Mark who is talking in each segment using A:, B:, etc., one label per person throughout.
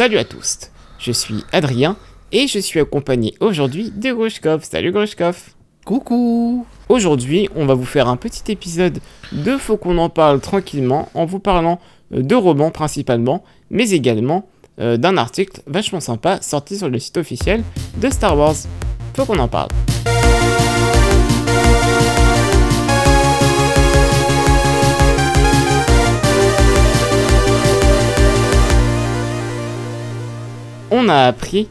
A: Salut à tous, je suis Adrien et je suis accompagné aujourd'hui de Grushkov. Salut Grushkov
B: Coucou
A: Aujourd'hui, on va vous faire un petit épisode de Faut qu'on en parle tranquillement en vous parlant euh, de romans principalement, mais également euh, d'un article vachement sympa sorti sur le site officiel de Star Wars. Faut qu'on en parle. On a appris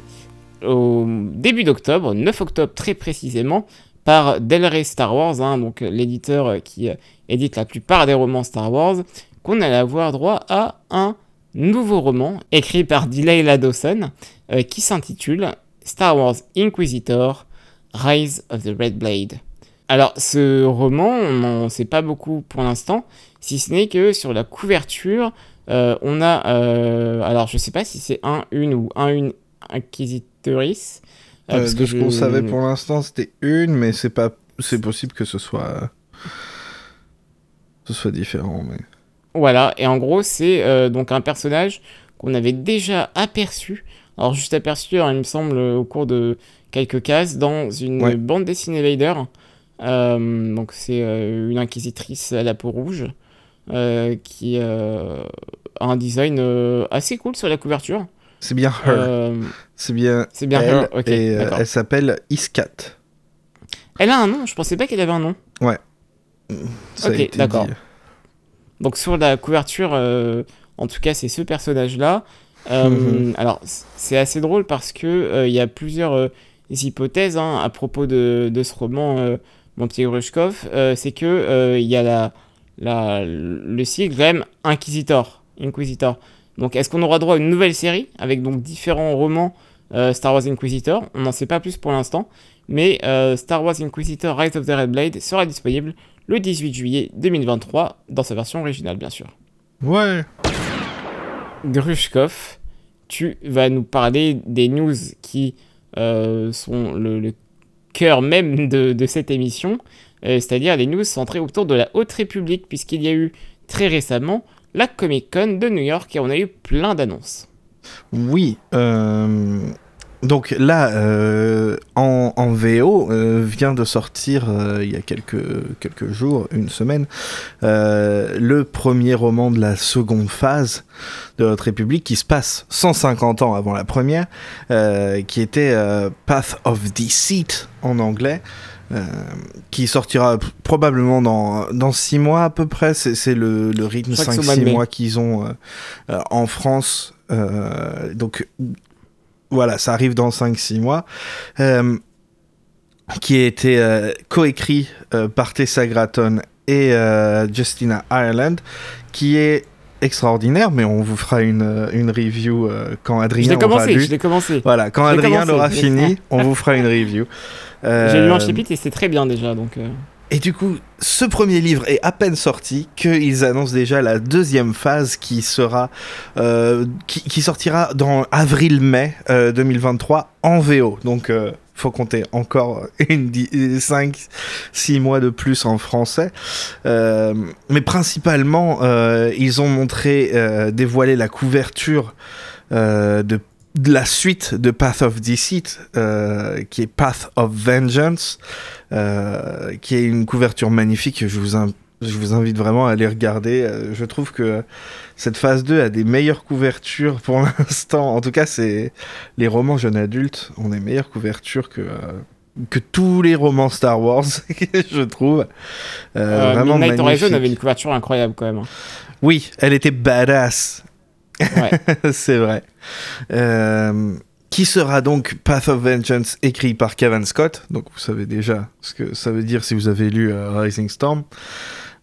A: au début d'octobre, 9 octobre très précisément, par Del Rey Star Wars, hein, donc l'éditeur qui euh, édite la plupart des romans Star Wars, qu'on allait avoir droit à un nouveau roman écrit par Delilah Dawson euh, qui s'intitule Star Wars Inquisitor Rise of the Red Blade. Alors ce roman, on n'en sait pas beaucoup pour l'instant, si ce n'est que sur la couverture, on a, euh, alors je sais pas si c'est un, une ou un, une inquisitrice.
B: euh,
A: parce
B: De
A: que
B: ce
A: je-
B: qu'on savait pour l'instant, c'était une, mais c'est pas, c'est possible que ce soit, ce soit différent. Mais
A: Voilà, et en gros, c'est euh, donc un personnage qu'on avait déjà aperçu. Alors, juste aperçu, hein, il me semble, au cours de quelques cases, dans une
B: Ouais.
A: bande dessinée Vader. Euh, donc, c'est euh, une inquisitrice à la peau rouge euh, qui euh, un design euh, assez cool sur la couverture.
B: c'est bien her,
A: Euh,
B: c'est bien.
A: c'est bien
B: elle,
A: her,
B: et euh, elle s'appelle Iskat.
A: Elle a un nom, je pensais pas qu'elle avait un nom.
B: Ça a
A: Ok, d'accord. Donc sur la couverture, euh, en tout cas, c'est ce personnage-là. Euh,
B: Mhm.
A: Alors, c'est assez drôle parce que euh, il y a plusieurs euh, hypothèses hein, à propos de, de ce roman, euh, mon petit Grushkov. Euh, c'est que euh, il y a la, la, le sigle quand même Inquisitor. Inquisitor. Donc, est-ce qu'on aura droit à une nouvelle série avec donc différents romans euh, Star Wars Inquisitor? On n'en sait pas plus pour l'instant, mais euh, Star Wars Inquisitor Rise of the Red Blade sera disponible le 18 juillet 2023 dans sa version originale, bien sûr.
B: Ouais.
A: Grushkov, tu vas nous parler des news qui euh, sont le, le cœur même de, de cette émission, c'est-à-dire les news centrées autour de la Haute République, puisqu'il y a eu très récemment la Comic Con de New York et on a eu plein d'annonces.
B: Oui. euh, Donc là, euh, en, VO, euh, vient de sortir il y a quelques, quelques jours, une semaine, le premier roman de la seconde phase de notre République qui se passe 150 ans avant la première, qui était Path of Deceit en anglais. Euh, qui sortira probablement dans, dans six mois à peu près. C'est c'est le, le rythme
A: Je crois que c'est au mois de
B: 5-6
A: mai.
B: mois qu'ils ont euh, euh, en France. Euh, donc voilà, ça arrive dans 5-6 mois. Qui a été coécrit par Tessa Gratton et Justina Ireland, qui est extraordinaire, mais on vous fera une, euh, une review euh, quand Adrien
A: l'ai
B: aura
A: commencé,
B: lu.
A: je l'ai commencé.
B: Voilà, quand Adrien
A: commencé.
B: l'aura fini, on vous fera une review.
A: J'ai lu un
B: Euh,
A: chapitre et c'est très bien déjà, donc... euh,
B: et du coup, ce premier livre est à peine sorti qu'ils annoncent déjà la deuxième phase qui sera, qui, qui sortira dans avril-mai euh, 2023 en VO. Donc, faut compter encore une 5-6 mois de plus en français. Euh, mais principalement, euh, ils ont montré, euh, dévoilé la couverture euh, de la suite de Path of Deceit, euh, qui est Path of Vengeance, euh, qui est une couverture magnifique. Je vous, in- je vous invite vraiment à aller regarder. Euh, je trouve que cette phase 2 a des meilleures couvertures pour l'instant. En tout cas, c'est les romans jeunes adultes ont des meilleures couvertures que. euh, que tous les romans Star Wars, je trouve. Euh,
A: euh,
B: vraiment
A: Midnight Horizon
B: magnifique.
A: avait une couverture incroyable quand même. hein.
B: Oui, elle était badass.
A: Ouais.
B: c'est vrai. Euh, qui sera donc Path of Vengeance écrit par Kevin Scott? Donc vous savez déjà ce que ça veut dire si vous avez lu Rising Storm.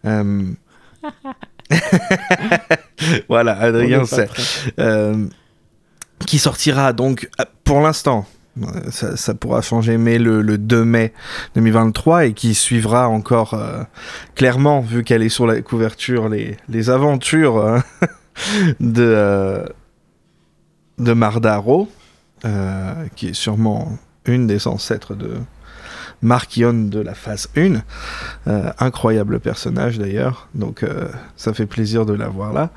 B: Euh, voilà, Adrien sait. Euh, qui sortira donc euh, pour l'instant. Ça, ça pourra changer, mais le, le 2 mai 2023 et qui suivra encore euh, clairement, vu qu'elle est sur la couverture, les, les aventures euh, de, de Mardaro, qui est sûrement une des ancêtres de, Markion de la phase 1. Euh, incroyable personnage d'ailleurs, donc euh, ça fait plaisir de l'avoir là.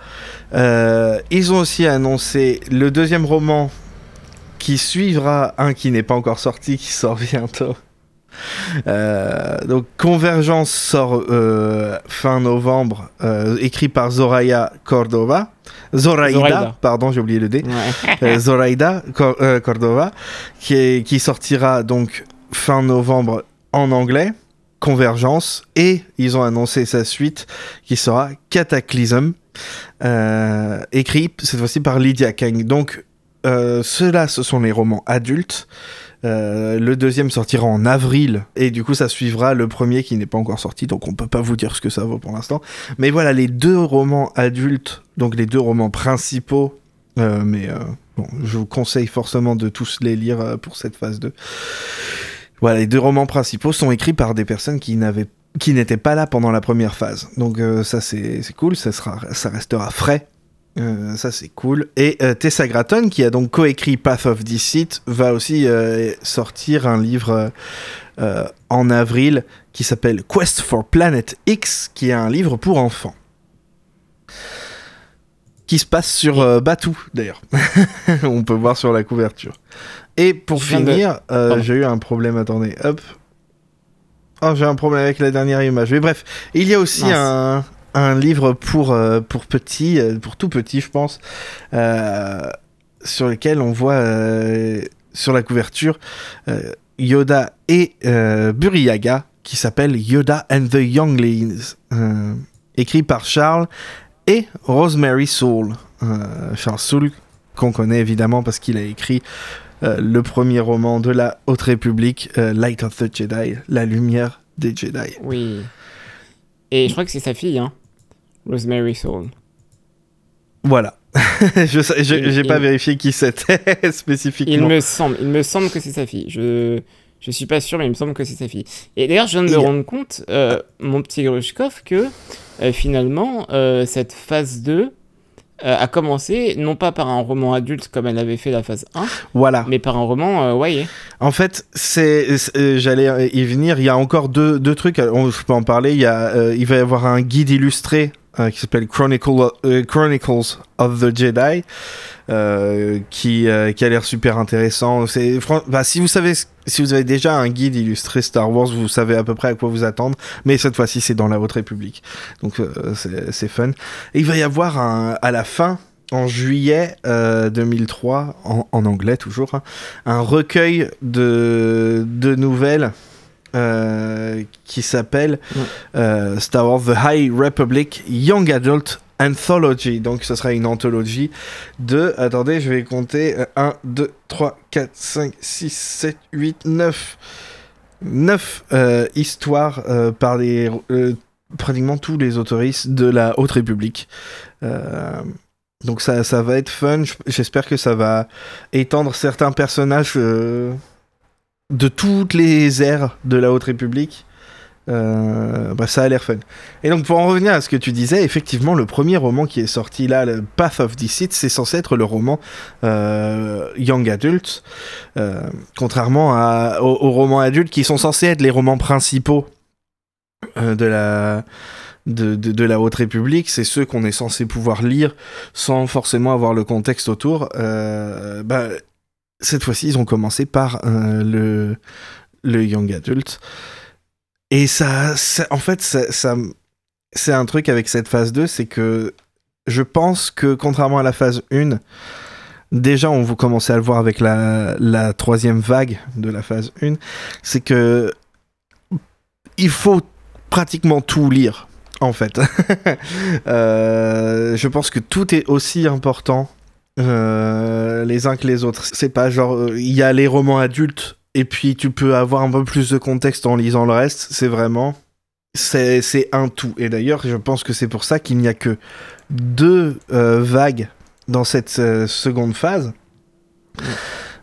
B: Euh, ils ont aussi annoncé le deuxième roman qui suivra un qui n'est pas encore sorti, qui sort bientôt. Donc Convergence sort fin novembre, écrit par Zoraya Cordova. Zoraida,
A: Zoraida.
B: pardon, j'ai oublié le D.
A: Ouais.
B: Zoraida Cor- Cordova, qui, est- qui sortira donc fin novembre en anglais, Convergence, et ils ont annoncé sa suite qui sera Cataclysm, euh, écrit cette fois-ci par Lydia Kang. Donc, euh, ceux-là, ce sont les romans adultes. Euh, le deuxième sortira en avril et du coup ça suivra le premier qui n'est pas encore sorti donc on peut pas vous dire ce que ça vaut pour l'instant mais voilà les deux romans adultes donc les deux romans principaux mais je vous conseille forcément de tous les lire pour cette phase 2 voilà les deux romans principaux sont écrits par des personnes qui n'avaient qui n'étaient pas là pendant la première phase donc euh, ça c'est cool ça sera ça restera frais euh, ça c'est cool. Et euh, Tessa Gratton, qui a donc coécrit Path of Deceit, va aussi sortir un livre en avril qui s'appelle Quest for Planet X, qui est un livre pour enfants. Qui se passe sur Batuu, d'ailleurs. On peut voir sur la couverture. Et pour
A: de-
B: finir, euh, j'ai eu un problème, attendez, hop. Oh, j'ai un problème avec la dernière image. Mais bref, il y a aussi
A: Mince.
B: un, un livre pour, euh, pour petits, euh, pour tout petit, je pense, euh, sur lequel on voit sur la couverture Yoda et Buriyaga, qui s'appelle Yoda and the Younglings, écrit par Charles et Rosemary Soul. Charles Soule, qu'on connaît évidemment parce qu'il a écrit le premier roman de la Haute République, euh, Light of the Jedi, La lumière des Jedi.
A: Oui. Et je crois que c'est sa fille, hein. Rosemary Soul.
B: Voilà. je
A: Il-
B: j'ai pas
A: il-
B: vérifié qui c'était
A: Il
B: spécifiquement.
A: me semble, il me semble que c'est sa fille. Je, je suis pas sûr, mais il me semble que c'est sa fille. Et d'ailleurs, je viens de
B: Il
A: me rendre compte, euh, mon petit Grushkov, que euh, finalement, euh, cette phase 2 euh, a commencé non pas par un roman adulte comme elle avait fait la phase 1,
B: Voilà.
A: mais par un roman euh, YA.
B: En fait, c'est, euh, j'allais y venir. Il y a encore deux, deux trucs. on- je peux en parler. Il y a, euh, il va y avoir un guide illustré qui s'appelle Chronicle, euh, Chronicles of the Jedi, euh, qui, euh, qui a l'air super intéressant. Bah, si vous savez, si vous avez déjà un guide illustré Star Wars, vous savez à peu près à quoi vous attendre. Mais cette fois-ci, c'est dans la Haute République, donc euh, c'est, fun. Et il va y avoir un, à la fin. En juillet euh, 2003, en, anglais toujours, hein, un recueil de, de nouvelles euh, qui s'appelle euh, Star Wars The High Republic Young Adult Anthology. Donc ce sera une anthologie de... Attendez, je vais compter. euh, 1, 2, 3, 4, 5, 6, 7, 8, 9. 9 euh, histoires euh, par les, euh, pratiquement tous les autoristes de la Haute République. Euh, donc ça, ça va être fun. J'espère que ça va étendre certains personnages euh, de toutes les ères de la Haute République. Euh, bref, ça a l'air fun. Et donc, pour en revenir à ce que tu disais, effectivement, le premier roman qui est sorti là, le Path of Deceit, c'est censé être le roman euh, Young Adult, euh, contrairement aux, romans adultes qui sont censés être les romans principaux euh, de la. De, de, la Haute République, c'est ceux qu'on est censé pouvoir lire sans forcément avoir le contexte autour. Bah, cette fois-ci, ils ont commencé par euh, le, Young Adult. Et ça, en fait, ça, c'est un truc avec cette phase 2, c'est que je pense que contrairement à la phase 1, déjà on vous commencez à le voir avec la, la troisième vague de la phase 1, c'est que il faut pratiquement tout lire, en fait. Euh, je pense que tout est aussi important euh, les uns que les autres. C'est pas genre, euh, il y a les romans adultes et puis tu peux avoir un peu plus de contexte en lisant le reste. C'est vraiment, c'est un tout. Et d'ailleurs, je pense que c'est pour ça qu'il n'y a que deux euh, vagues dans cette seconde phase.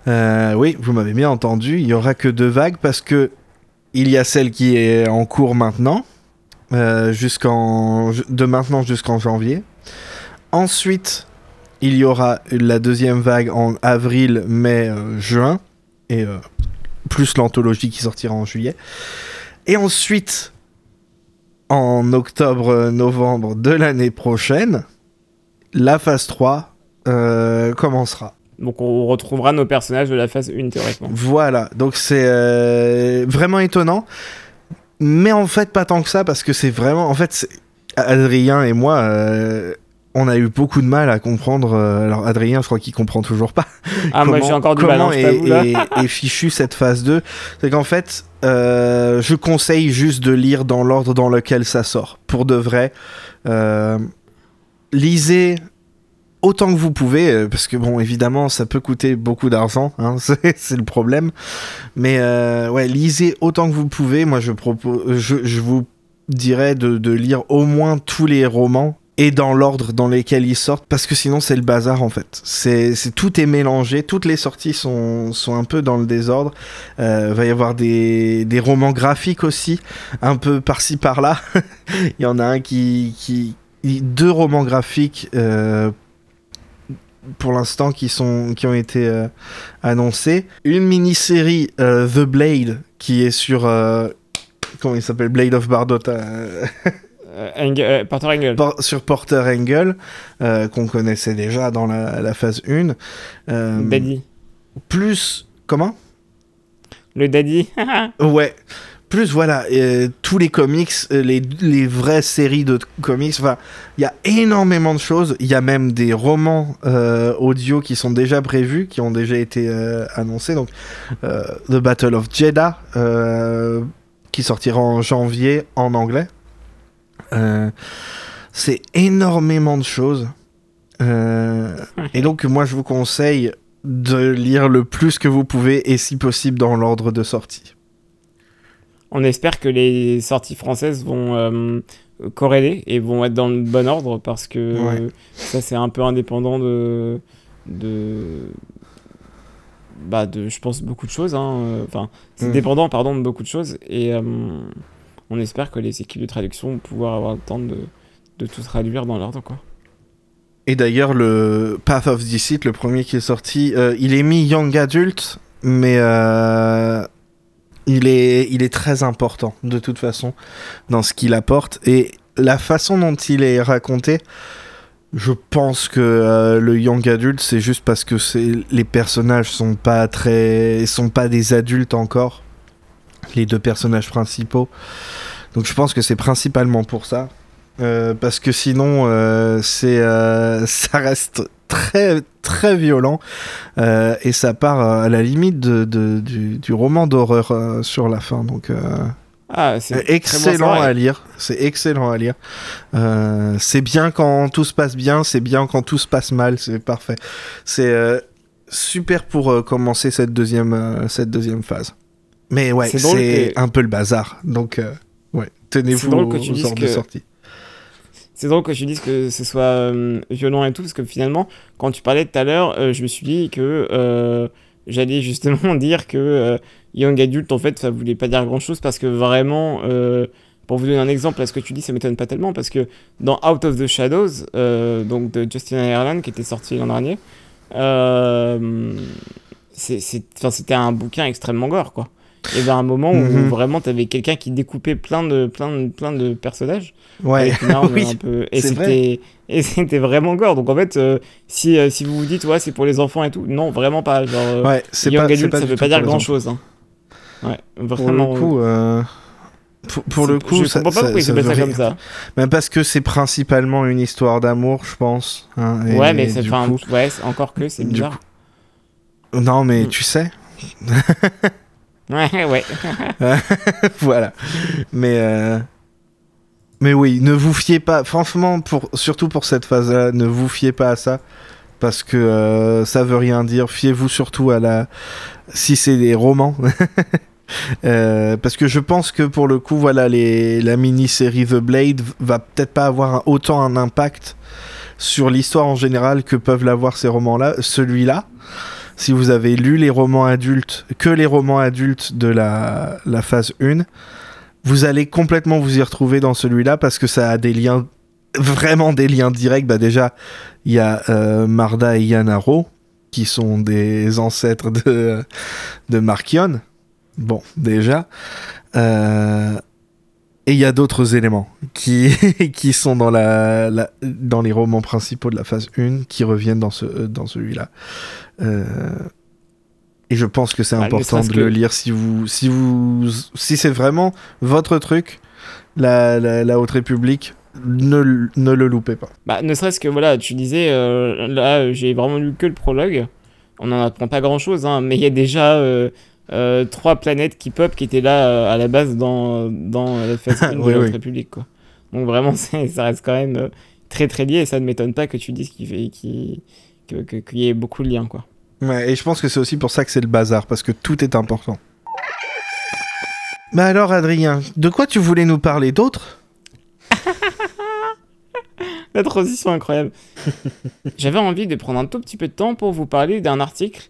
B: Oui, vous m'avez bien entendu. Il y aura que deux vagues parce que il y a celle qui est en cours maintenant, jusqu'en de maintenant jusqu'en janvier. Ensuite, il y aura la deuxième vague en avril, mai, euh, juin. Et euh, plus l'anthologie qui sortira en juillet. Et ensuite, en octobre-novembre de l'année prochaine, la phase 3 euh, commencera.
A: Donc on retrouvera nos personnages de la phase 1 théoriquement.
B: Voilà, donc c'est vraiment étonnant. Mais en fait, pas tant que ça, parce que c'est vraiment. En fait, Adrien et moi, on a eu beaucoup de mal à comprendre. alors, Adrien, je crois qu'il comprend toujours pas.
A: Ah, moi j'ai encore du
B: mal. Comment
A: hein,
B: est, fichu cette phase 2 C'est qu'en fait, je conseille juste de lire dans l'ordre dans lequel ça sort. Pour de vrai. lisez autant que vous pouvez, euh, parce que bon, évidemment, ça peut coûter beaucoup d'argent, hein, c'est le problème. Mais euh, ouais, lisez autant que vous pouvez. Moi, je propose, je, vous dirais de, lire au moins tous les romans et dans l'ordre dans lesquels ils sortent, parce que sinon c'est le bazar en fait. C'est tout est mélangé, toutes les sorties sont, sont un peu dans le désordre. Euh, va y avoir des, des romans graphiques aussi, un peu par-ci par-là. Il y en a un qui, qui deux romans graphiques pour l'instant qui sont qui ont été euh, annoncés. Une mini-série euh, The Blade qui est sur euh, comment il s'appelle? Blade of Bardota.
A: Porter Engel.
B: sur Porter Engel, qu'on connaissait déjà dans la, la phase 1.
A: Daddy.
B: Plus. Comment?
A: Le Daddy.
B: ouais plus voilà euh, tous les comics euh, les, les, vraies séries de comics enfin il y a énormément de choses il y a même des romans euh, audio qui sont déjà prévus qui ont déjà été annoncés donc The Battle of Jeddah qui sortira en janvier en anglais c'est énormément de choses et donc moi je vous conseille de lire le plus que vous pouvez et si possible dans l'ordre de sortie
A: on espère que les sorties françaises vont euh, corréler et vont être dans le bon ordre parce que ça c'est un peu indépendant de de bah de je pense beaucoup de choses hein. enfin c'est mm. dépendant pardon de beaucoup de choses et euh, on espère que les équipes de traduction vont pouvoir avoir le temps de, de tout traduire dans l'ordre quoi
B: et d'ailleurs le Path of Deceit le premier qui est sorti euh, il est mis young adult mais il est, il est très important de toute façon dans ce qu'il apporte et la façon dont il est raconté. Je pense que euh, le young adult c'est juste parce que les personnages sont pas très sont pas des adultes encore les deux personnages principaux. Donc je pense que c'est principalement pour ça. Euh, parce que sinon, euh, c'est, ça reste très très violent. Euh, et ça part euh, à la limite de, du, roman d'horreur euh, sur la fin. Donc
A: ah, c'est
B: excellent à lire. C'est excellent à lire. C'est bien quand tout se passe bien c'est bien quand tout se passe mal c'est parfait. C'est super pour commencer cette deuxième cette deuxième phase mais ouais c'est un peu le bazar donc ouais tenez-vous aux ordres de sortie
A: c'est drôle que tu dises que ce soit euh, violent et tout, parce que finalement, quand tu parlais tout à l'heure, euh, je me suis dit que euh, j'allais justement dire que Young Adult, en fait, ça voulait pas dire grand chose, parce que vraiment, pour vous donner un exemple, à ce que tu dis, ça m'étonne pas tellement, parce que dans Out of the Shadows, donc de Justin Ireland, qui était sorti l'an dernier, c'était un bouquin extrêmement gore, quoi. Il y avait un moment où mhm. vraiment tu avais quelqu'un qui découpait plein de, plein de, plein de personnages.
B: Ouais.
A: oui. un peu... Et c'était vraiment gore. Donc en fait, euh, si, euh, si vous vous dites ouais c'est pour les enfants et tout, non vraiment pas. Genre, euh,
B: ouais, c'est pas,
A: adulte, pas ça veut pas dire grand chose. Hein. Ouais, vraiment.
B: Pour le coup. Pour, le coup,
A: je comprends pas pourquoi ils appellent ça comme ça.
B: Mais parce que c'est principalement une histoire d'amour, je pense. Hein,
A: ouais, mais c'est ouais, encore que c'est bizarre.
B: Non, mais mm. tu sais.
A: Ouais, ouais.
B: voilà. Mais, euh, mais oui, ne vous fiez pas, franchement, pour, surtout pour cette phase-là, ne vous fiez pas à ça. Parce que euh, ça veut rien dire. Fiez-vous surtout à la. Si c'est des romans. Euh, parce que je pense que pour le coup, voilà, les, la mini-série The Blade va peut-être pas avoir autant un impact sur l'histoire en général que peuvent l'avoir ces romans-là, celui-là si vous avez lu les romans adultes, que les romans adultes de la, phase 1, vous allez complètement vous y retrouver dans celui-là parce que ça a des liens, vraiment des liens directs. Bah déjà, il y a euh, Marda et Yanaro qui sont des ancêtres de, de Markion. Bon, déjà. Euh, et il y a d'autres éléments qui, qui sont dans, la, dans les romans principaux de la phase 1 qui reviennent dans, ce, dans celui-là. Euh, et je pense que c'est important de le lire si vous si vous si c'est vraiment votre truc, la, la, Haute République. Ne, ne, le loupez pas.
A: Bah, ne serait-ce que voilà, tu disais euh, là, j'ai vraiment lu que le prologue. On n'en apprend pas grand-chose, hein, mais il y a déjà euh, trois planètes qui pop qui étaient là euh, à la base dans, dans la phase de la République. Quoi. Donc vraiment, ça reste quand même euh, très très lié et ça ne m'étonne pas que tu dises qu'il qu qu'il y ait beaucoup de liens. Quoi.
B: Ouais, et je pense que c'est aussi pour ça que c'est le bazar, parce que tout est important. Mais alors Adrien, de quoi tu voulais nous parler d'autre?
A: La transition incroyable. J'avais envie de prendre un tout petit peu de temps pour vous parler d'un article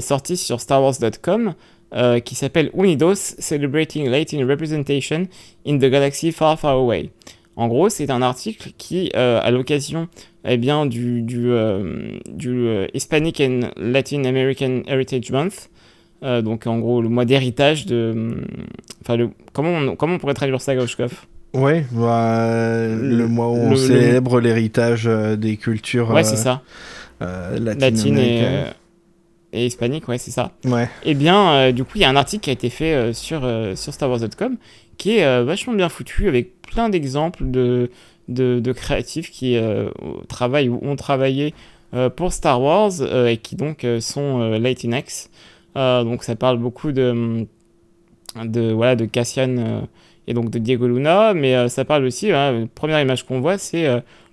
A: sorti sur starwars.com euh, qui s'appelle Unidos Celebrating Latin Representation in the Galaxy Far Far Away. En gros, c'est un article qui, euh, à l'occasion eh bien, du, du, euh, du Hispanic and Latin American Heritage Month, donc en gros le mois d'héritage de... Enfin, le, comment, on, comment on pourrait traduire ça, Gauchkov
B: Ouais, bah, le, mois où on célèbre l'héritage des cultures
A: ouais, c'est ça.
B: latines et
A: et hispanique, ouais, c'est ça.
B: Ouais.
A: Et eh bien, euh, du coup, il y a un article qui a été fait euh, sur, euh, sur StarWars.com qui est vachement bien foutu avec plein d'exemples de, de, de, créatifs qui travaillent ou ont travaillé pour Star Wars et qui donc sont Latinx. donc, ça parle beaucoup de, de, voilà, de Cassian et donc de Diego Luna, mais ça parle aussi, la première image qu'on voit, c'est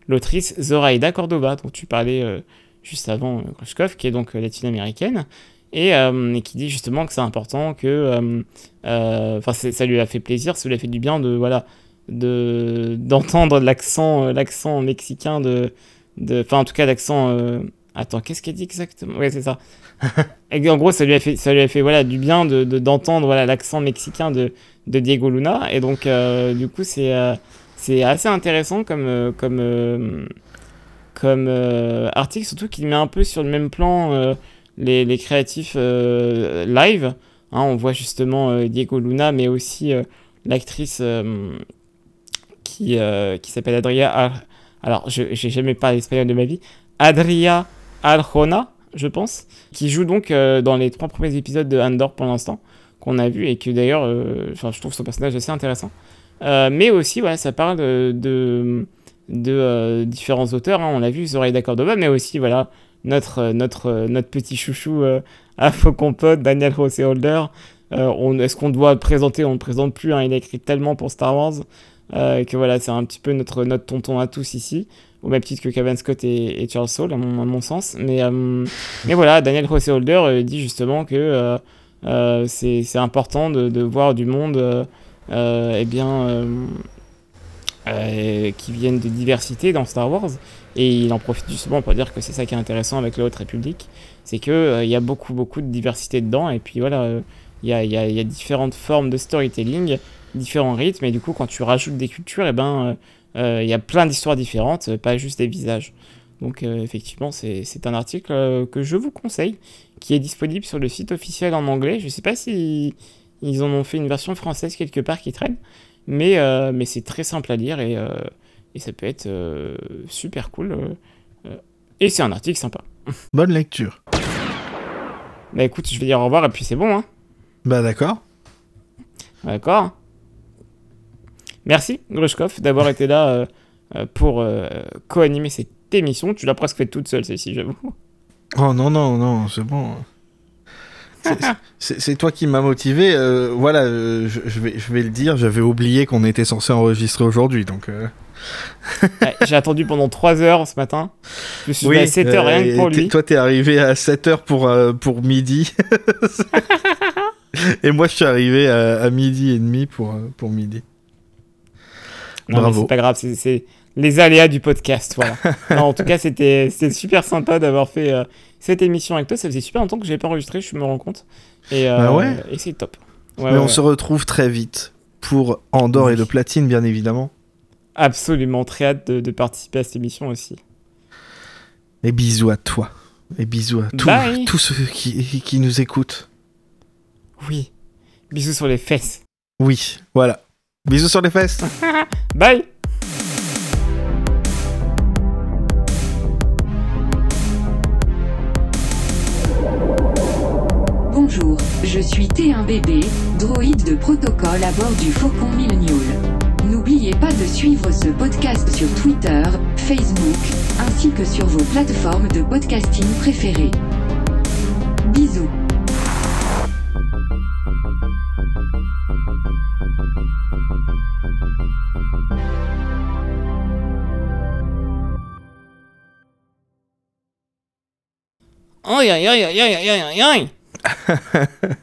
A: l'autrice Zoraida Cordova, dont tu parlais juste avant Grushkov, qui est donc euh, latino-américaine, euh, et, qui dit justement que c'est important que, euh, enfin, ça lui a fait plaisir, ça lui a fait du bien de, voilà, de d'entendre l'accent, l'accent mexicain de, enfin, en tout cas, l'accent. Attends, qu'est-ce qu'elle dit exactement? Oui, c'est ça. et en gros, ça lui a fait, ça lui a fait voilà, du bien de, d'entendre voilà, l'accent mexicain de, de Diego Luna. Et donc, du coup, c'est, c'est assez intéressant comme, comme, comme euh, article, surtout qu'il met un peu sur le même plan euh, les, les, créatifs euh, live. Hein, on voit justement Diego Luna, mais aussi l'actrice qui, qui s'appelle Adria. Alors, je n'ai jamais parlé espagnol de ma vie. Adria Arjona, je pense, qui joue donc dans les trois premiers épisodes de Andor pour l'instant, qu'on a vu, et que d'ailleurs, enfin je trouve son personnage assez intéressant. mais aussi, voilà, ça parle de de euh, différents auteurs. Hein. On l'a vu, Zoraida Cordova, mais aussi voilà notre, euh, notre, euh, notre petit chouchou à Faucon Pod, Daniel Holder. Est-ce qu'on doit présenter? On ne le présente plus. Hein. il a écrit tellement pour Star Wars que voilà, c'est un petit peu notre, notre tonton à tous ici. Au même titre que Kevin Scott et, Charles Saul, à mon, sens. Mais, mais voilà, Daniel Holder dit justement que c'est important de, de, voir du monde eh bien, euh, qui viennent de diversité dans Star Wars. Et il en profite justement pour dire que c'est ça qui est intéressant avec la Haute République, c'est qu'il euh, y a beaucoup, beaucoup de diversité dedans. Et puis voilà, euh, il y, a, y, a, y, a, différentes formes de storytelling, différents rythmes. Et du coup, quand tu rajoutes des cultures, et eh ben, il y a plein d'histoires différentes, pas juste des visages. Donc effectivement, c'est un article que je vous conseille, qui est disponible sur le site officiel en anglais. Je sais pas si ils en ont fait une version française quelque part qui traîne. Mais, euh, mais c'est très simple à lire et, euh, et ça peut être euh, super cool. et c'est un article sympa.
B: Bonne lecture.
A: Bah écoute, je vais dire au revoir et puis c'est bon. Hein.
B: Bah d'accord.
A: D'accord. Merci, Grushkov, d'avoir été là pour co-animer cette émission. Tu l'as presque fait toute seule, celle-ci, j'avoue.
B: Oh non, non, non, c'est bon. C'est toi qui m'as motivé. Euh, voilà, euh, je, vais, je vais le dire, j'avais oublié qu'on était censé enregistrer aujourd'hui, donc. Euh.
A: J'ai attendu pendant 3 heures ce matin. Je suis oui, à 7 heures rien que pour lui.
B: Toi, t'es arrivé à 7 heures pour, pour midi. et moi, je suis arrivé à, midi et demi pour, pour midi.
A: Bravo. C'est pas grave, c'est les aléas du podcast. Voilà. en tout cas, c'était super sympa d'avoir fait cette émission avec toi. Ça faisait super longtemps que je n'avais pas enregistré, je me rends compte. Et, euh,
B: bah
A: et c'est top.
B: Mais on se retrouve très vite pour Andorre et le platine, bien évidemment.
A: Absolument, très hâte de, participer à cette émission aussi.
B: Et bisous à toi. Et bisous à tous, tous ceux qui, qui nous écoutent.
A: Oui. Bisous sur les fesses.
B: Oui, voilà. Bisous sur les fesses.
A: Bye
C: suis T1BB, droïde de protocole à bord du Faucon Millenial. N'oubliez pas de suivre ce podcast sur Twitter, Facebook, ainsi que sur vos plateformes de podcasting préférées. Bisous.
A: Aïe aïe aïe aïe aïe aïe aïe aïe